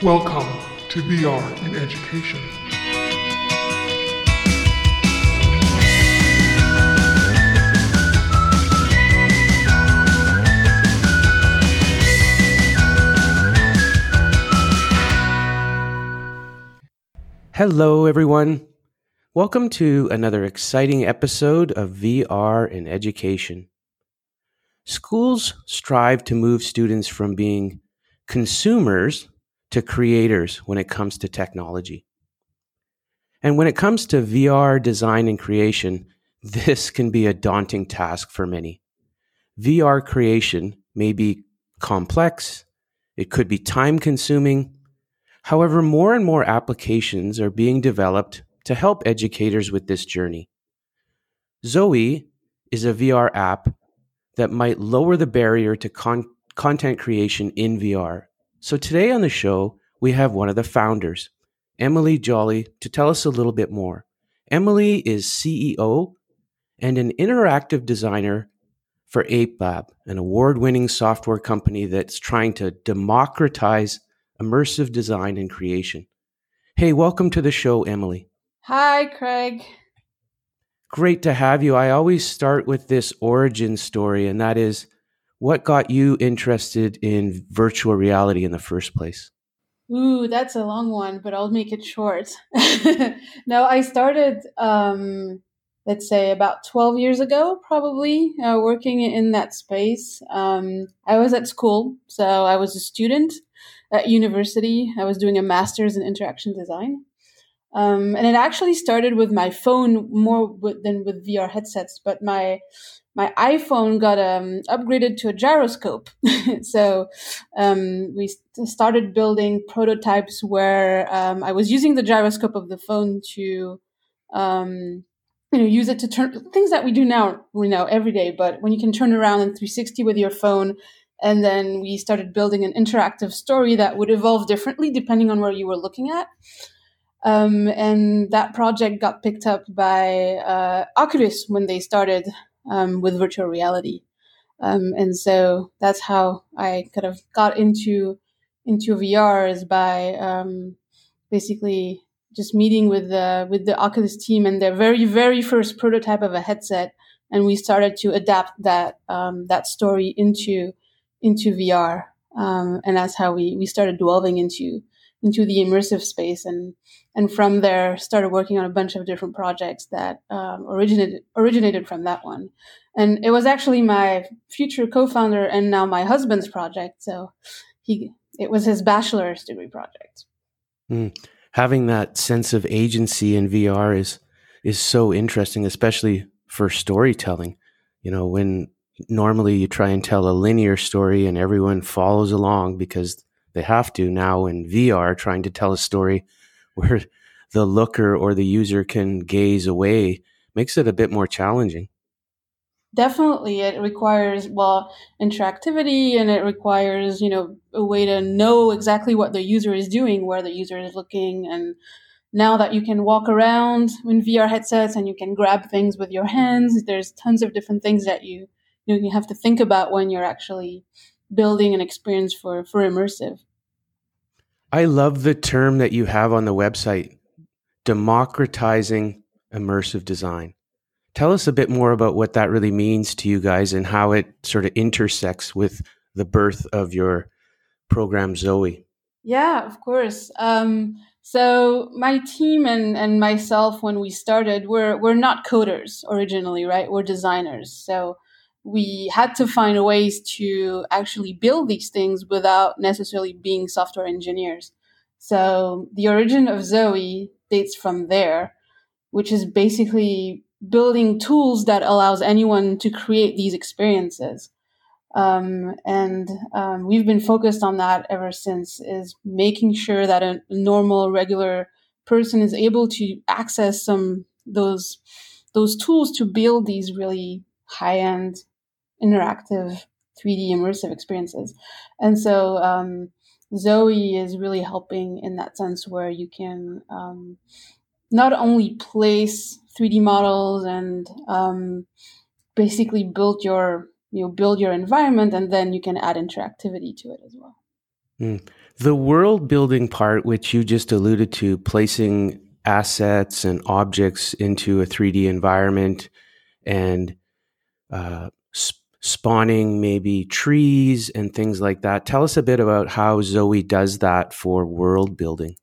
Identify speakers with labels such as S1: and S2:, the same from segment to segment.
S1: Welcome to VR in Education.
S2: Hello, everyone. Welcome to another exciting episode of VR in Education. Schools strive to move students from being consumers to creators when it comes to technology. And when it comes to VR design and creation, this can be a daunting task for many. VR creation may be complex, it could be time consuming. However, more and more applications are being developed to help educators with this journey. Zoe is a VR app that might lower the barrier to con- content creation in VR so today on the show, we have one of the founders, Emilie Joly, to tell us a little bit more. Emilie is CEO and an interactive designer for Apelab, an award winning software company that's trying to democratize immersive design and creation. Hey, welcome to the show, Emilie.
S3: Hi, Craig.
S2: Great to have you. I always start with this origin story, and that is what got you interested in virtual reality in the first place?
S3: Ooh, that's a long one, but I'll make it short. no, I started, um, let's say, about 12 years ago, probably, uh, working in that space. Um, I was at school, so I was a student at university. I was doing a master's in interaction design. Um, and it actually started with my phone more with, than with VR headsets, but my my iPhone got um, upgraded to a gyroscope. so um, we started building prototypes where um, I was using the gyroscope of the phone to, um, you know, use it to turn things that we do now, we know every day. But when you can turn around in 360 with your phone, and then we started building an interactive story that would evolve differently depending on where you were looking at. Um, and that project got picked up by uh, Oculus when they started um, with virtual reality. Um, and so that's how I kind of got into into VR is by um, basically just meeting with the with the Oculus team and their very very first prototype of a headset, and we started to adapt that um, that story into into VR, um, and that's how we we started delving into into the immersive space and and from there started working on a bunch of different projects that um, originated originated from that one. And it was actually my future co-founder and now my husband's project so he it was his bachelor's degree project.
S2: Mm. having that sense of agency in vr is is so interesting especially for storytelling. You know when normally you try and tell a linear story and everyone follows along because they have to now in VR trying to tell a story where the looker or the user can gaze away makes it a bit more challenging.
S3: Definitely, it requires well interactivity, and it requires you know a way to know exactly what the user is doing, where the user is looking, and now that you can walk around in VR headsets and you can grab things with your hands, there's tons of different things that you you, know, you have to think about when you're actually building an experience for for immersive.
S2: I love the term that you have on the website, democratizing immersive design. Tell us a bit more about what that really means to you guys and how it sort of intersects with the birth of your program, Zoe.
S3: Yeah, of course. Um, so my team and, and myself, when we started, we're we're not coders originally, right? We're designers. So we had to find ways to actually build these things without necessarily being software engineers. So the origin of Zoe dates from there, which is basically building tools that allows anyone to create these experiences. Um, and um, we've been focused on that ever since is making sure that a normal regular person is able to access some those those tools to build these really high end interactive 3D immersive experiences. And so um, Zoe is really helping in that sense where you can um, not only place 3D models and um, basically build your you know build your environment and then you can add interactivity to it as well.
S2: Mm. The world building part, which you just alluded to, placing assets and objects into a 3D environment and uh, sp- spawning maybe trees and things like that. Tell us a bit about how Zoe does that for world building.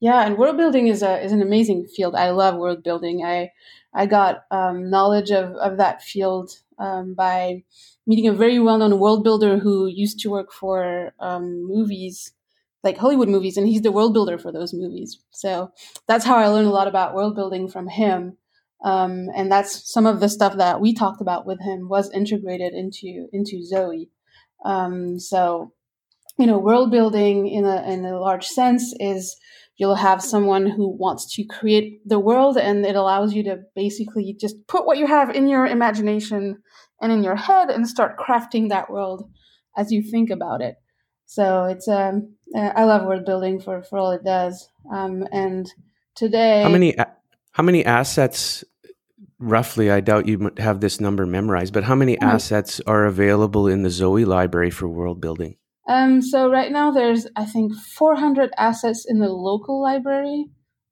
S3: Yeah, and world building is a is an amazing field. I love world building. I I got um, knowledge of, of that field um, by meeting a very well known world builder who used to work for um, movies like Hollywood movies, and he's the world builder for those movies. So that's how I learned a lot about world building from him. Um, and that's some of the stuff that we talked about with him was integrated into into Zoe. Um, so, you know, world building in a in a large sense is you'll have someone who wants to create the world, and it allows you to basically just put what you have in your imagination and in your head and start crafting that world as you think about it. So it's um, I love world building for for all it does. Um, and today,
S2: how many how many assets roughly? I doubt you have this number memorized, but how many mm-hmm. assets are available in the Zoe library for world building?
S3: Um, so right now there's I think 400 assets in the local library,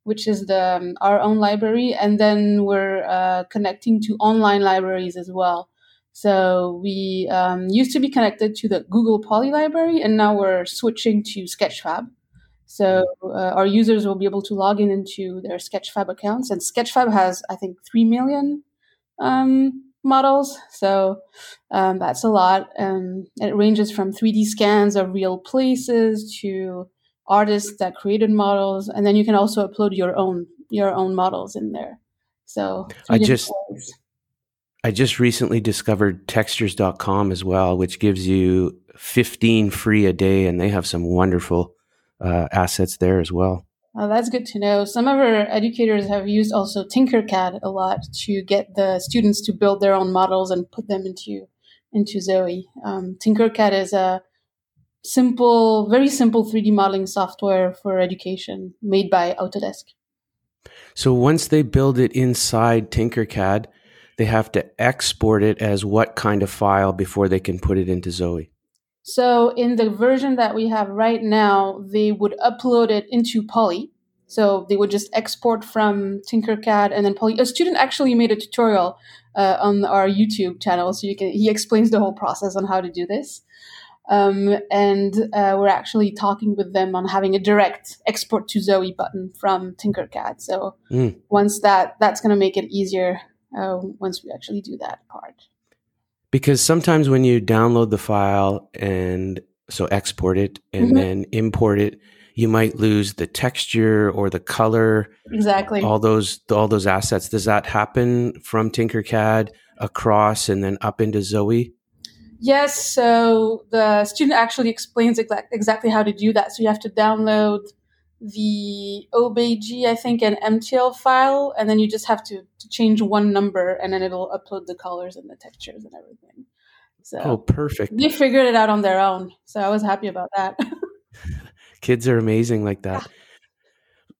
S3: which is the um, our own library, and then we're uh, connecting to online libraries as well. So we um, used to be connected to the Google Poly library, and now we're switching to Sketchfab. So uh, our users will be able to log in into their Sketchfab accounts, and Sketchfab has, I think, three million um, models. So um, that's a lot. And it ranges from 3D scans of real places to artists that created models, and then you can also upload your own your own models in there. So
S2: I just. Ways. I just recently discovered textures.com as well, which gives you 15 free a day, and they have some wonderful uh, assets there as well.
S3: Oh, that's good to know. Some of our educators have used also Tinkercad a lot to get the students to build their own models and put them into into Zoe. Um, Tinkercad is a simple, very simple 3D modeling software for education made by Autodesk.
S2: So once they build it inside Tinkercad, they have to export it as what kind of file before they can put it into Zoe?
S3: So in the version that we have right now, they would upload it into Poly. So they would just export from Tinkercad and then Poly. A student actually made a tutorial uh, on our YouTube channel, so you can. He explains the whole process on how to do this. Um, and uh, we're actually talking with them on having a direct export to Zoe button from Tinkercad. So mm. once that that's going to make it easier uh, once we actually do that part.
S2: Because sometimes when you download the file and so export it and mm-hmm. then import it, you might lose the texture or the color.
S3: Exactly.
S2: All those all those assets. Does that happen from Tinkercad across and then up into Zoe?
S3: Yes. So the student actually explains exactly how to do that. So you have to download the OBJ, I think, an MTL file, and then you just have to, to change one number, and then it'll upload the colors and the textures and everything.
S2: So oh, perfect!
S3: They figured it out on their own, so I was happy about that.
S2: Kids are amazing like that. Yeah.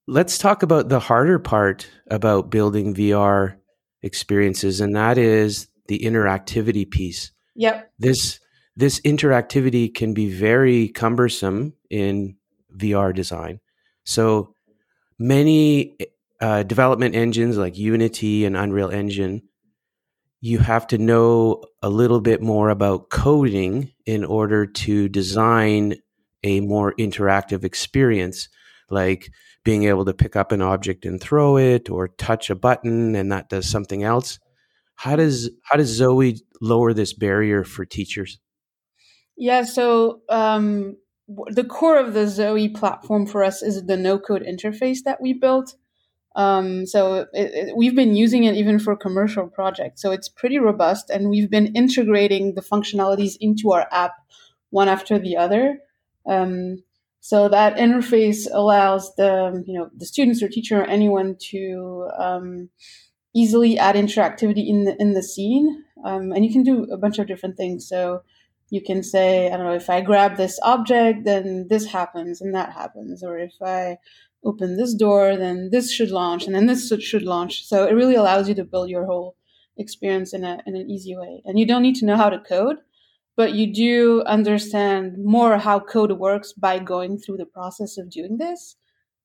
S2: Let's talk about the harder part about building VR experiences, and that is the interactivity piece.
S3: Yep.
S2: This this interactivity can be very cumbersome in VR design. So many uh, development engines like Unity and Unreal Engine, you have to know a little bit more about coding in order to design a more interactive experience, like being able to pick up an object and throw it or touch a button and that does something else. How does how does Zoe lower this barrier for teachers?
S3: Yeah, so um, the core of the Zoe platform for us is the no code interface that we built. Um, so it, it, we've been using it even for commercial projects. So it's pretty robust, and we've been integrating the functionalities into our app one after the other. Um, so that interface allows the you know the students or teacher or anyone to um, easily add interactivity in the in the scene, um, and you can do a bunch of different things. So you can say, I don't know, if I grab this object, then this happens and that happens. Or if I open this door, then this should launch and then this should launch. So it really allows you to build your whole experience in, a, in an easy way. And you don't need to know how to code. but you do understand more how code works by going through the process of doing this.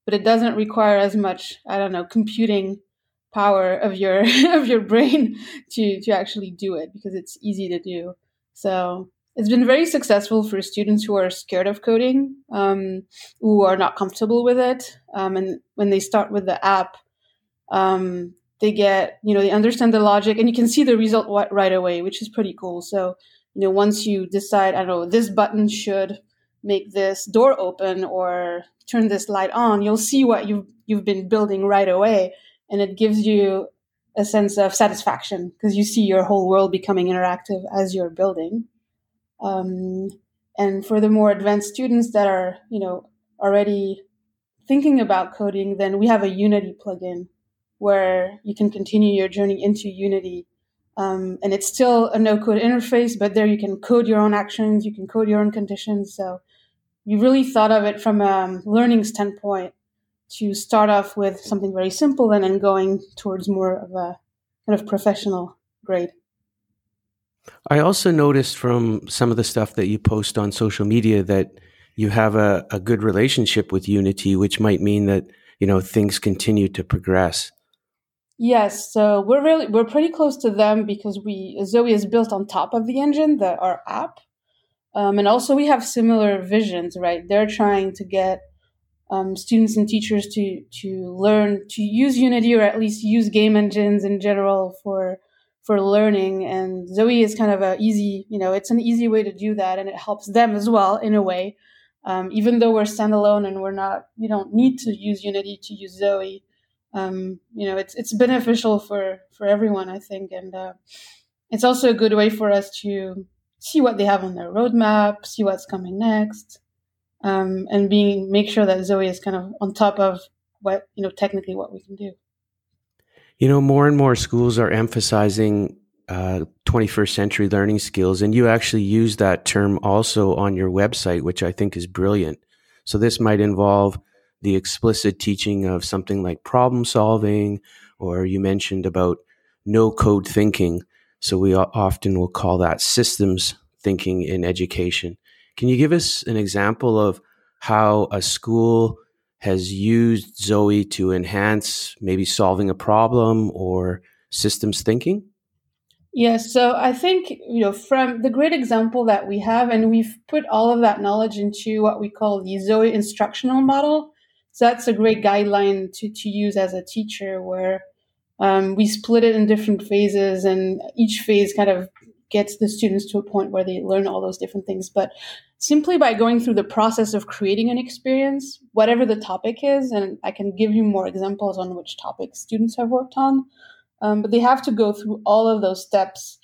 S3: But it doesn't require as much, I don't know, computing power of your of your brain to to actually do it because it's easy to do. So it's been very successful for students who are scared of coding, um, who are not comfortable with it, um, and when they start with the app, um, they get you know they understand the logic and you can see the result right away, which is pretty cool. So you know once you decide, I don't know, this button should make this door open or turn this light on, you'll see what you've you've been building right away, and it gives you a sense of satisfaction because you see your whole world becoming interactive as you're building. Um, and for the more advanced students that are, you know, already thinking about coding, then we have a Unity plugin where you can continue your journey into Unity. Um, and it's still a no code interface, but there you can code your own actions, you can code your own conditions. So you really thought of it from a learning standpoint to start off with something very simple and then going towards more of a kind of professional grade.
S2: I also noticed from some of the stuff that you post on social media that you have a, a good relationship with Unity, which might mean that you know things continue to progress.
S3: Yes, so we're really we're pretty close to them because we Zoe is built on top of the engine, the our app, um, and also we have similar visions. Right, they're trying to get um, students and teachers to to learn to use Unity or at least use game engines in general for for learning. And Zoe is kind of a easy, you know, it's an easy way to do that, and it helps them as well in a way. Um, even though we're standalone and we're not, you don't need to use Unity to use Zoe. Um, you know, it's it's beneficial for for everyone, I think, and uh, it's also a good way for us to see what they have on their roadmap, see what's coming next, um, and being make sure that Zoe is kind of on top of what you know technically what we can do.
S2: You know, more and more schools are emphasizing uh, 21st century learning skills, and you actually use that term also on your website, which I think is brilliant. So, this might involve the explicit teaching of something like problem solving, or you mentioned about no code thinking. So, we often will call that systems thinking in education. Can you give us an example of how a school has used Zoe to enhance maybe solving a problem or systems thinking?
S3: Yes, so I think you know from the great example that we have, and we've put all of that knowledge into what we call the Zoe instructional model. So that's a great guideline to to use as a teacher, where um, we split it in different phases, and each phase kind of gets the students to a point where they learn all those different things. But simply by going through the process of creating an experience, whatever the topic is, and I can give you more examples on which topics students have worked on, um, but they have to go through all of those steps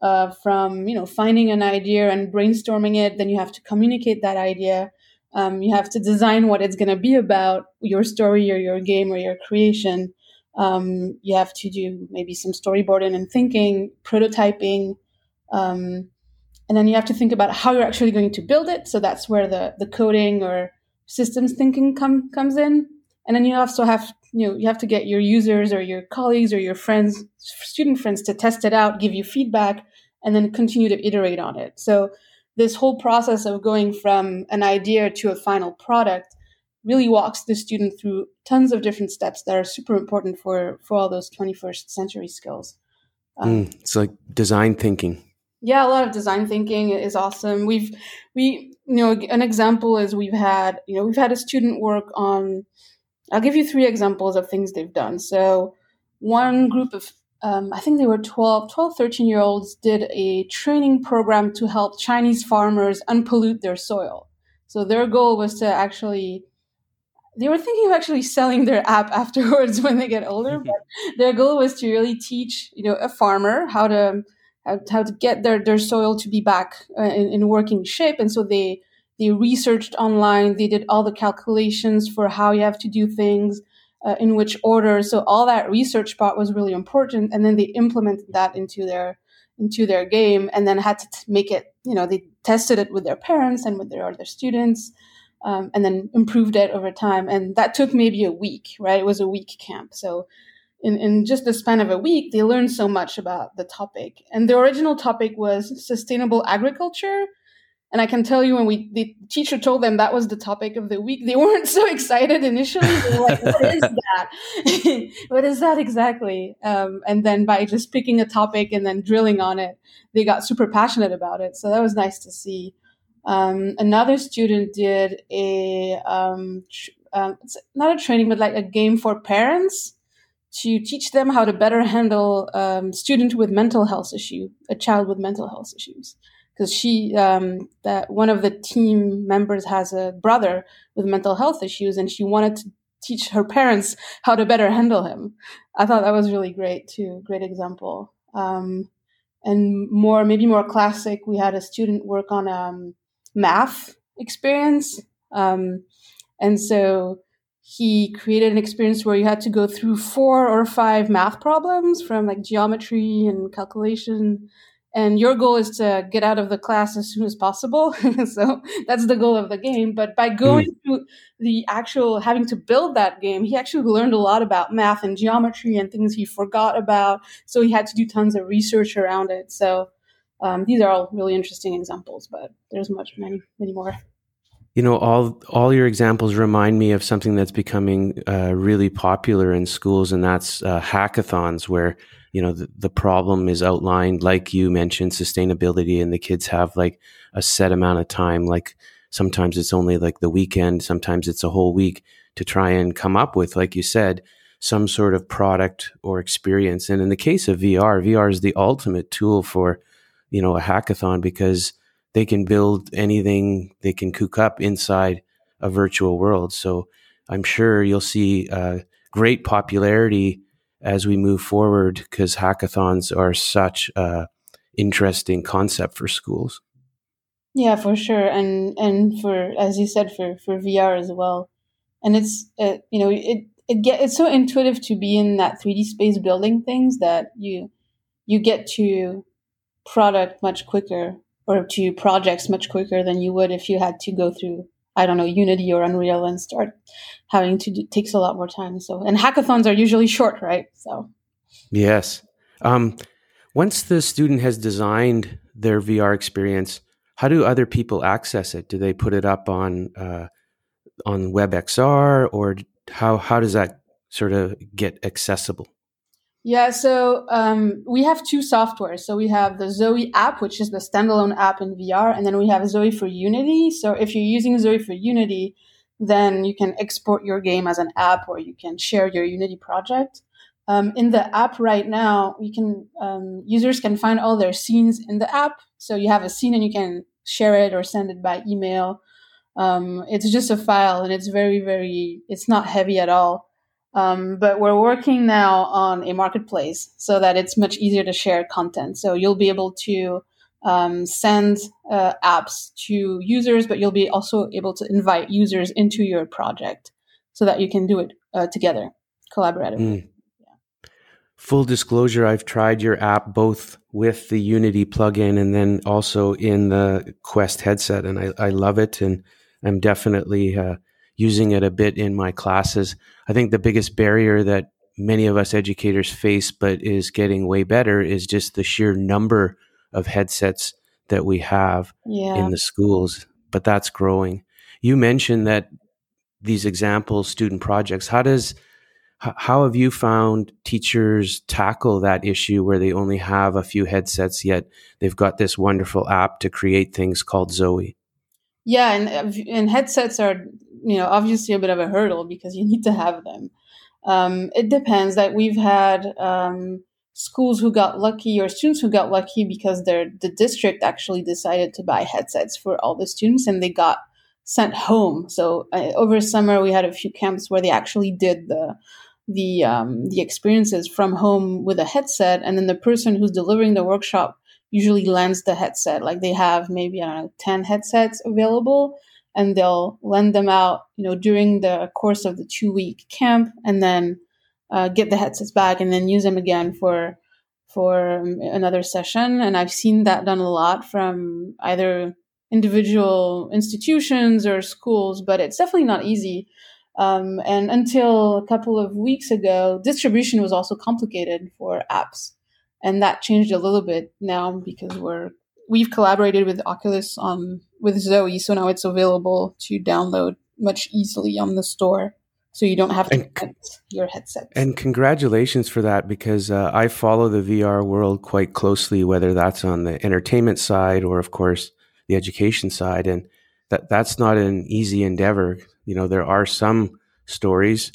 S3: uh, from you know finding an idea and brainstorming it. Then you have to communicate that idea. Um, you have to design what it's going to be about, your story or your game or your creation. Um, you have to do maybe some storyboarding and thinking, prototyping, um, and then you have to think about how you're actually going to build it. So that's where the, the coding or systems thinking come, comes in. And then you also have, you know, you have to get your users or your colleagues or your friends, student friends to test it out, give you feedback, and then continue to iterate on it. So this whole process of going from an idea to a final product really walks the student through tons of different steps that are super important for, for all those 21st century skills.
S2: Um, mm, it's like design thinking
S3: yeah a lot of design thinking is awesome. We've we you know an example is we've had you know we've had a student work on i'll give you three examples of things they've done. So one group of um, i think they were 12 12 13 year olds did a training program to help chinese farmers unpollute their soil. So their goal was to actually they were thinking of actually selling their app afterwards when they get older but their goal was to really teach you know a farmer how to how, how to get their, their soil to be back uh, in, in working shape. And so they, they researched online. They did all the calculations for how you have to do things, uh, in which order. So all that research part was really important. And then they implemented that into their into their game, and then had to t- make it. You know, they tested it with their parents and with their other students, um, and then improved it over time. And that took maybe a week. Right, it was a week camp. So in, in just the span of a week, they learned so much about the topic. And the original topic was sustainable agriculture. And I can tell you when we the teacher told them that was the topic of the week, they weren't so excited initially. They were like, "What is that? what is that exactly?" Um, and then by just picking a topic and then drilling on it, they got super passionate about it. So that was nice to see. Um, another student did a um, tr- um, not a training, but like a game for parents to teach them how to better handle um, student with mental health issue, a child with mental health issues. Because she um, that one of the team members has a brother with mental health issues and she wanted to teach her parents how to better handle him. I thought that was really great too. Great example. Um, and more maybe more classic we had a student work on um, math experience. Um, and so he created an experience where you had to go through four or five math problems from like geometry and calculation. And your goal is to get out of the class as soon as possible. So that's the goal of the game. But by going mm. through the actual having to build that game he actually learned a lot about math and geometry and things he forgot about. So he had to do tons of research around it. So um, these are all really interesting examples but there's much many many more
S2: you know all all your examples remind me of something that's becoming uh, really popular in schools and that's uh, hackathons where you know the, the problem is outlined like you mentioned sustainability and the kids have like a set amount of time like sometimes it's only like the weekend sometimes it's a whole week to try and come up with like you said some sort of product or experience. And in the case of VR VR is the ultimate tool for you know a hackathon because they can build anything they can cook up inside a virtual world. So i'm sure you'll see uh, great popularity as we move forward because hackathons are such a interesting concept for schools.
S3: Yeah, for sure, and and for as you said for for VR as well, and it's uh, you know it it get it's so intuitive to be in that 3D space building things that you you get to product much quicker or to projects much quicker than you would if you had to go through I don't know, Unity or Unreal and start having to do, takes a lot more time. So, and hackathons are usually short, right? So,
S2: yes. Um, once the student has designed their VR experience, how do other people access it? Do they put it up on uh, on WebXR, or how how does that sort of get accessible?
S3: Yeah, so um, we have two softwares. So we have the Zoe app, which is the standalone app in VR, and then we have Zoe for Unity. So if you're using Zoe for Unity, then you can export your game as an app, or you can share your Unity project. Um, in the app right now, you can um, users can find all their scenes in the app. So you have a scene and you can share it or send it by email. Um, it's just a file, and it's very, very. It's not heavy at all. Um, but we're working now on a marketplace so that it's much easier to share content. So you'll be able to um, send uh, apps to users, but you'll be also able to invite users into your project so that you can do it uh, together, collaboratively. Mm.
S2: Full disclosure, I've tried your app both with the Unity plugin and then also in the Quest headset, and I, I love it. And I'm definitely uh, using it a bit in my classes. I think the biggest barrier that many of us educators face, but is getting way better, is just the sheer number of headsets that we have yeah. in the schools. But that's growing. You mentioned that these examples, student projects, how does how have you found teachers tackle that issue where they only have a few headsets yet they've got this wonderful app to create things called Zoe?
S3: Yeah, and uh, and headsets are you know obviously a bit of a hurdle because you need to have them. Um, it depends. That we've had um, schools who got lucky or students who got lucky because their the district actually decided to buy headsets for all the students and they got sent home. So uh, over summer we had a few camps where they actually did the the um, the experiences from home with a headset, and then the person who's delivering the workshop usually lends the headset. Like they have maybe I don't know ten headsets available, and they'll lend them out, you know, during the course of the two week camp, and then uh, get the headsets back, and then use them again for for um, another session. And I've seen that done a lot from either individual institutions or schools, but it's definitely not easy. Um, and until a couple of weeks ago, distribution was also complicated for apps, and that changed a little bit now because we're we've collaborated with Oculus on with Zoe, so now it's available to download much easily on the store so you don't have to and, connect your headset.
S2: And congratulations for that because uh, I follow the VR world quite closely, whether that's on the entertainment side or, of course, the education side, and that that's not an easy endeavor. You know, there are some stories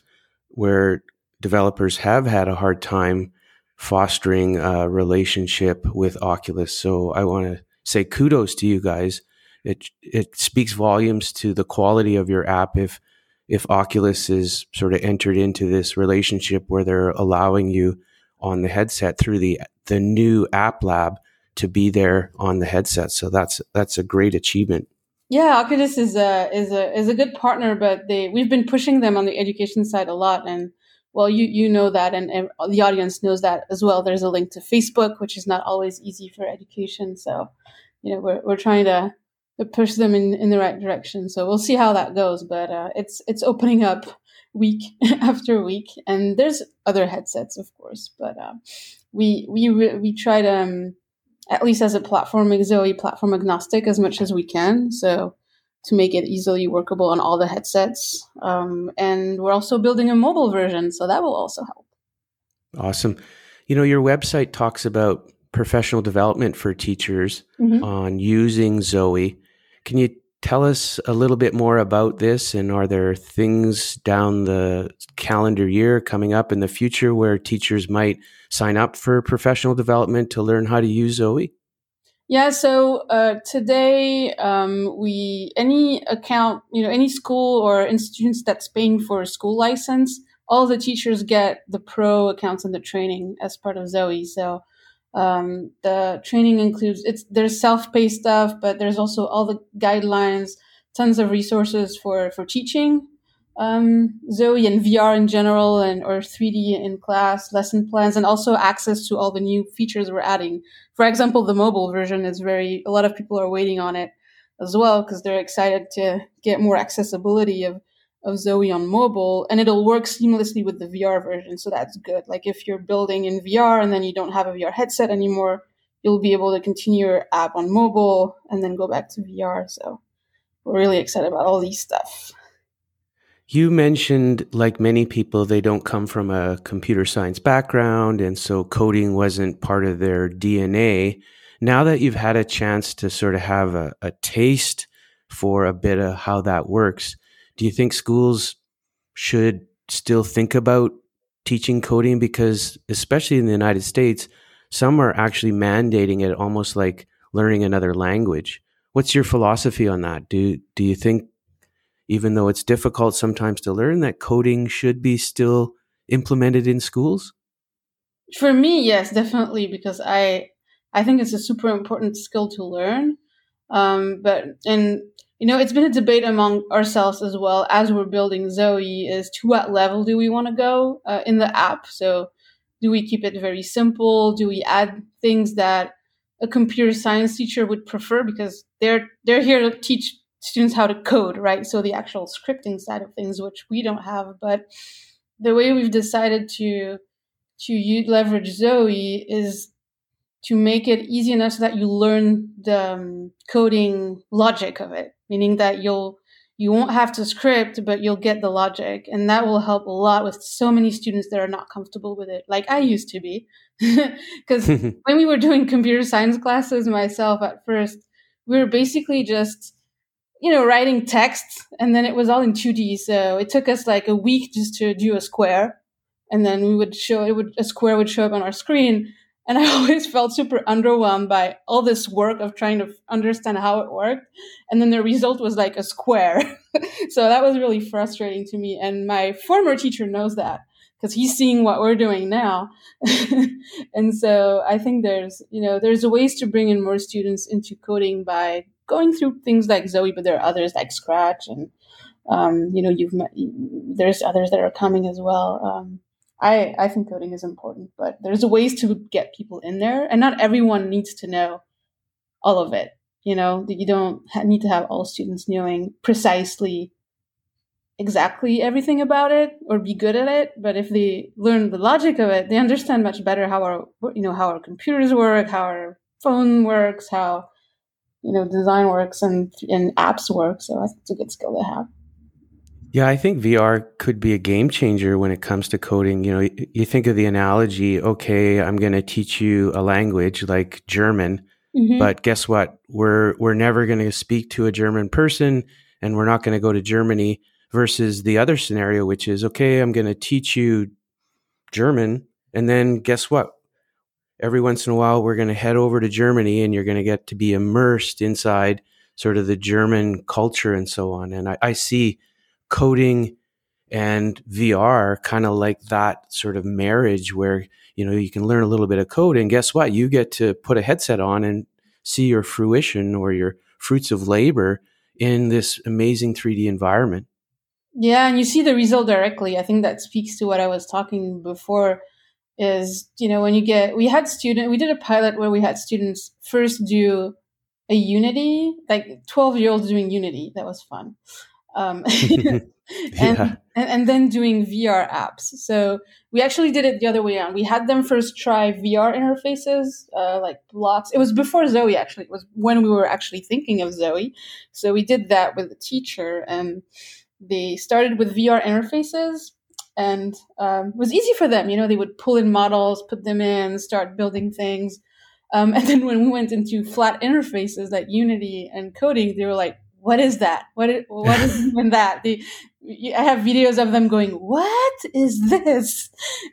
S2: where developers have had a hard time fostering a relationship with Oculus. So I want to say kudos to you guys. It it speaks volumes to the quality of your app if if Oculus is sort of entered into this relationship where they're allowing you on the headset through the the new app lab to be there on the headset. So that's that's a great achievement.
S3: Yeah, Oculus is a is a is a good partner, but they we've been pushing them on the education side a lot, and well, you you know that, and, and the audience knows that as well. There's a link to Facebook, which is not always easy for education. So, you know, we're we're trying to push them in, in the right direction. So we'll see how that goes. But uh, it's it's opening up week after week, and there's other headsets, of course. But uh, we we we try to um, at least as a platform Zoe platform agnostic as much as we can. So to make it easily workable on all the headsets, um, and we're also building a mobile version, so that will also help.
S2: Awesome. You know, your website talks about professional development for teachers mm-hmm. on using Zoe. Can you tell us a little bit more about this? And are there things down the calendar year coming up in the future where teachers might sign up for professional development to learn how to use Zoe?
S3: Yeah, so uh, today um, we any account, you know, any school or institutions that's paying for a school license, all the teachers get the pro accounts and the training as part of Zoe. So um, the training includes it's there's self-paced stuff, but there's also all the guidelines, tons of resources for for teaching um, Zoe and VR in general, and or 3D in class, lesson plans, and also access to all the new features we're adding. For example, the mobile version is very a lot of people are waiting on it as well because they're excited to get more accessibility of of Zoe on mobile and it'll work seamlessly with the VR version. So that's good. Like if you're building in VR and then you don't have a VR headset anymore, you'll be able to continue your app on mobile and then go back to VR. So we're really excited about all these stuff.
S2: You mentioned, like many people, they don't come from a computer science background, and so coding wasn't part of their DNA. Now that you've had a chance to sort of have a, a taste for a bit of how that works, do you think schools should still think about teaching coding? Because, especially in the United States, some are actually mandating it almost like learning another language. What's your philosophy on that? Do, do you think, even though it's difficult sometimes to learn, that coding should be still implemented in schools?
S3: For me, yes, definitely, because I I think it's a super important skill to learn. Um, but and you know, it's been a debate among ourselves as well as we're building Zoe is to what level do we want to go uh, in the app? So, do we keep it very simple? Do we add things that a computer science teacher would prefer because they're they're here to teach students how to code, right? So the actual scripting side of things, which we don't have, but the way we've decided to to leverage Zoe is to make it easy enough so that you learn the um, coding logic of it meaning that you'll you won't have to script but you'll get the logic and that will help a lot with so many students that are not comfortable with it like i used to be because when we were doing computer science classes myself at first we were basically just you know writing text and then it was all in 2d so it took us like a week just to do a square and then we would show it would a square would show up on our screen and I always felt super underwhelmed by all this work of trying to understand how it worked. And then the result was like a square. so that was really frustrating to me. And my former teacher knows that because he's seeing what we're doing now. and so I think there's, you know, there's ways to bring in more students into coding by going through things like Zoe, but there are others like Scratch and, um, you know, you've met, there's others that are coming as well. Um, I, I think coding is important, but there's ways to get people in there, and not everyone needs to know all of it. You know, you don't need to have all students knowing precisely exactly everything about it or be good at it but if they learn the logic of it they understand much better how our you know how our computers work how our phone works how you know design works and and apps work so it's a good skill to have
S2: yeah, I think VR could be a game changer when it comes to coding. You know, you think of the analogy, okay, I'm going to teach you a language like German, mm-hmm. but guess what? We're we're never going to speak to a German person and we're not going to go to Germany versus the other scenario which is okay, I'm going to teach you German and then guess what? Every once in a while we're going to head over to Germany and you're going to get to be immersed inside sort of the German culture and so on. And I, I see coding and VR kind of like that sort of marriage where you know you can learn a little bit of code and guess what you get to put a headset on and see your fruition or your fruits of labor in this amazing 3D environment.
S3: Yeah, and you see the result directly. I think that speaks to what I was talking before is, you know, when you get we had student we did a pilot where we had students first do a Unity, like 12 year olds doing Unity. That was fun um, and, yeah. and, and then doing VR apps. So we actually did it the other way around. We had them first try VR interfaces, uh, like blocks. It was before Zoe actually. It was when we were actually thinking of Zoe. So we did that with the teacher, and they started with VR interfaces. And um, it was easy for them. You know, they would pull in models, put them in, start building things. Um, and then when we went into flat interfaces like Unity and coding, they were like, what is that? What is, what is even that? The, I have videos of them going, "What is this?"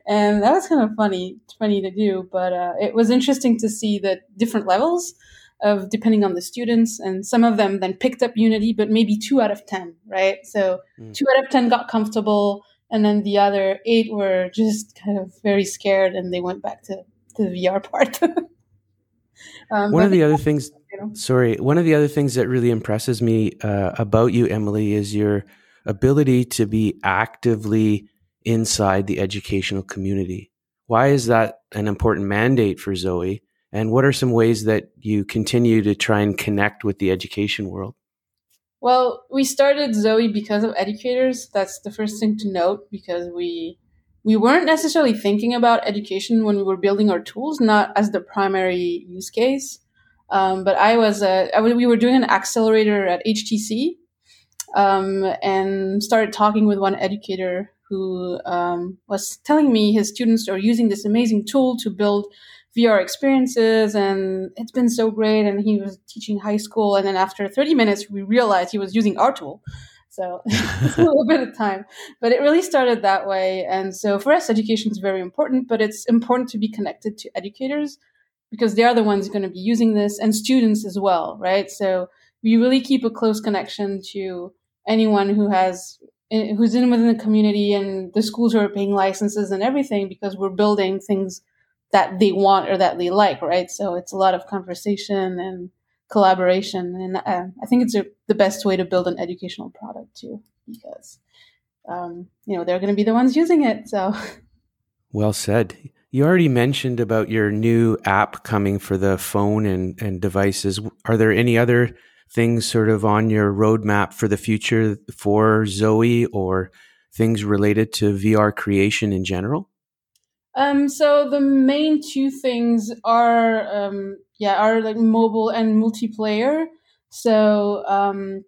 S3: And that was kind of funny, funny to do. But uh, it was interesting to see the different levels of depending on the students, and some of them then picked up Unity, but maybe two out of ten, right? So mm. two out of ten got comfortable, and then the other eight were just kind of very scared, and they went back to, to the VR part.
S2: um, One of the other things know? Sorry. One of the other things that really impresses me uh, about you, Emilie, is your ability to be actively inside the educational community. Why is that an important mandate for Zoe? And what are some ways that you continue to try and connect with the education world?
S3: Well, we started Zoe because of educators. That's the first thing to note because we we weren't necessarily thinking about education when we were building our tools, not as the primary use case. Um, but I was, uh, we were doing an accelerator at HTC um, and started talking with one educator who um, was telling me his students are using this amazing tool to build VR experiences, and it's been so great. And he was teaching high school, and then after 30 minutes, we realized he was using our tool. So it's a little bit of time, but it really started that way. And so for us, education is very important, but it's important to be connected to educators because they are the ones going to be using this and students as well, right? So we really keep a close connection to anyone who has eh, who's in within the community and the schools who are paying licenses and everything because we're building things that they want or that they like, right? So it's a lot of conversation and collaboration, and uh, I think it's a, the best way to build an educational product too, because um, you know they're going to be the ones using it. So,
S2: well said. You already mentioned about your new app coming for the phone and, and devices. Are there any other things sort of on your roadmap for the future for Zoe or things related to VR creation in general?
S3: Um, so the main two things are, um, yeah, are like mobile and multiplayer. So um,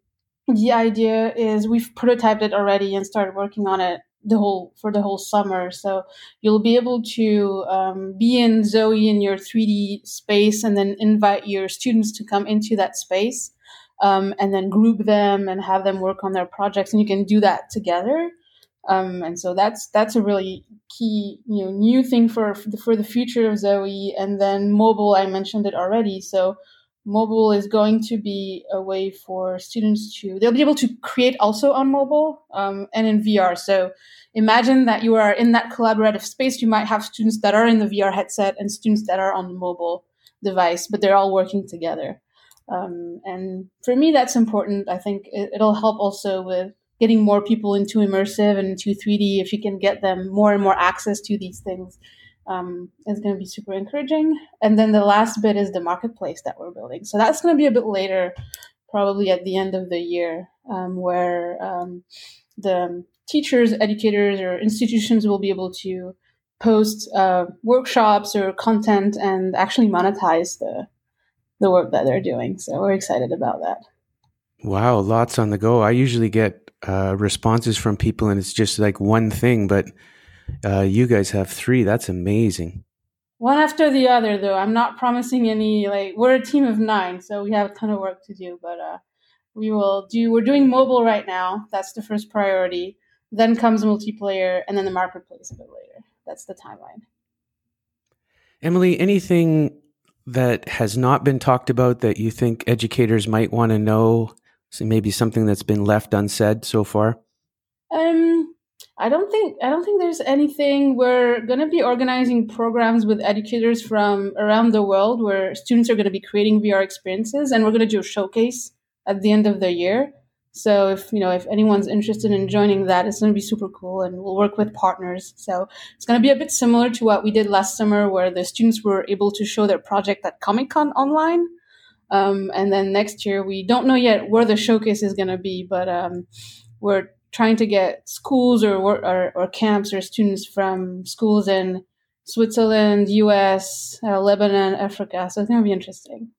S3: the idea is we've prototyped it already and started working on it the whole for the whole summer. So you'll be able to um, be in Zoe in your 3D space, and then invite your students to come into that space, um, and then group them and have them work on their projects, and you can do that together. Um, and so that's that's a really key you know new thing for for the future of Zoe. And then mobile, I mentioned it already. So mobile is going to be a way for students to they'll be able to create also on mobile um, and in vr so imagine that you are in that collaborative space you might have students that are in the vr headset and students that are on the mobile device but they're all working together um, and for me that's important i think it, it'll help also with getting more people into immersive and into 3d if you can get them more and more access to these things um, is going to be super encouraging. And then the last bit is the marketplace that we're building. So that's going to be a bit later, probably at the end of the year, um, where um, the teachers, educators, or institutions will be able to post uh, workshops or content and actually monetize the the work that they're doing. So we're excited about that.
S2: Wow, lots on the go. I usually get uh, responses from people, and it's just like one thing, but uh, you guys have three. That's amazing.
S3: One after the other, though. I'm not promising any. Like we're a team of nine, so we have a ton of work to do. But uh, we will do. We're doing mobile right now. That's the first priority. Then comes multiplayer, and then the marketplace a bit later. That's the timeline.
S2: Emilie, anything that has not been talked about that you think educators might want to know? So maybe something that's been left unsaid so far.
S3: Um, I don't think I don't think there's anything. We're going to be organizing programs with educators from around the world where students are going to be creating VR experiences, and we're going to do a showcase at the end of the year. So if you know if anyone's interested in joining that, it's going to be super cool, and we'll work with partners. So it's going to be a bit similar to what we did last summer, where the students were able to show their project at Comic Con online. Um, and then next year, we don't know yet where the showcase is going to be, but um, we're trying to get schools or, or, or camps or students from schools in Switzerland, U.S., uh, Lebanon, Africa. So it's going to be interesting.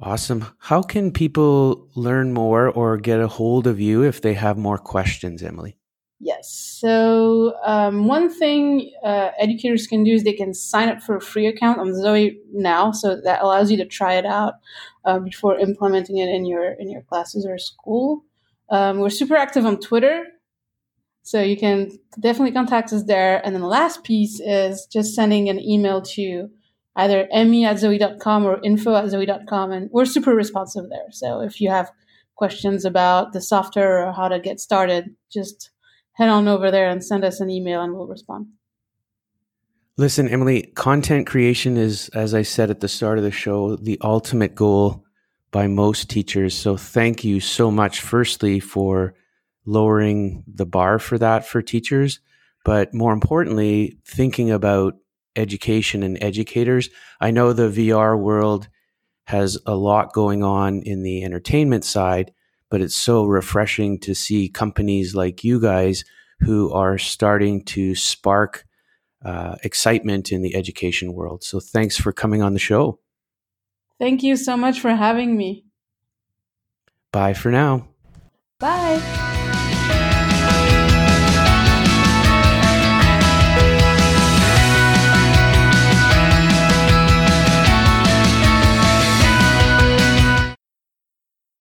S2: Awesome. How can people learn more or get a hold of you if they have more questions, Emilie?
S3: Yes. So, um, one thing uh, educators can do is they can sign up for a free account on Zoe now. So that allows you to try it out uh, before implementing it in your in your classes or school. Um, we're super active on Twitter, so you can definitely contact us there. And then the last piece is just sending an email to either emmy at zoe.com or info at zoe.com. And we're super responsive there. So if you have questions about the software or how to get started, just head on over there and send us an email and we'll respond.
S2: Listen, Emilie, content creation is, as I said at the start of the show, the ultimate goal by most teachers. So thank you so much, firstly, for lowering the bar for that for teachers, but more importantly, thinking about education and educators. I know the VR world has a lot going on in the entertainment side, but it's so refreshing to see companies like you guys who are starting to spark uh, excitement in the education world. So thanks for coming on the show.
S3: Thank you so much for having me.
S2: Bye for now.
S3: Bye.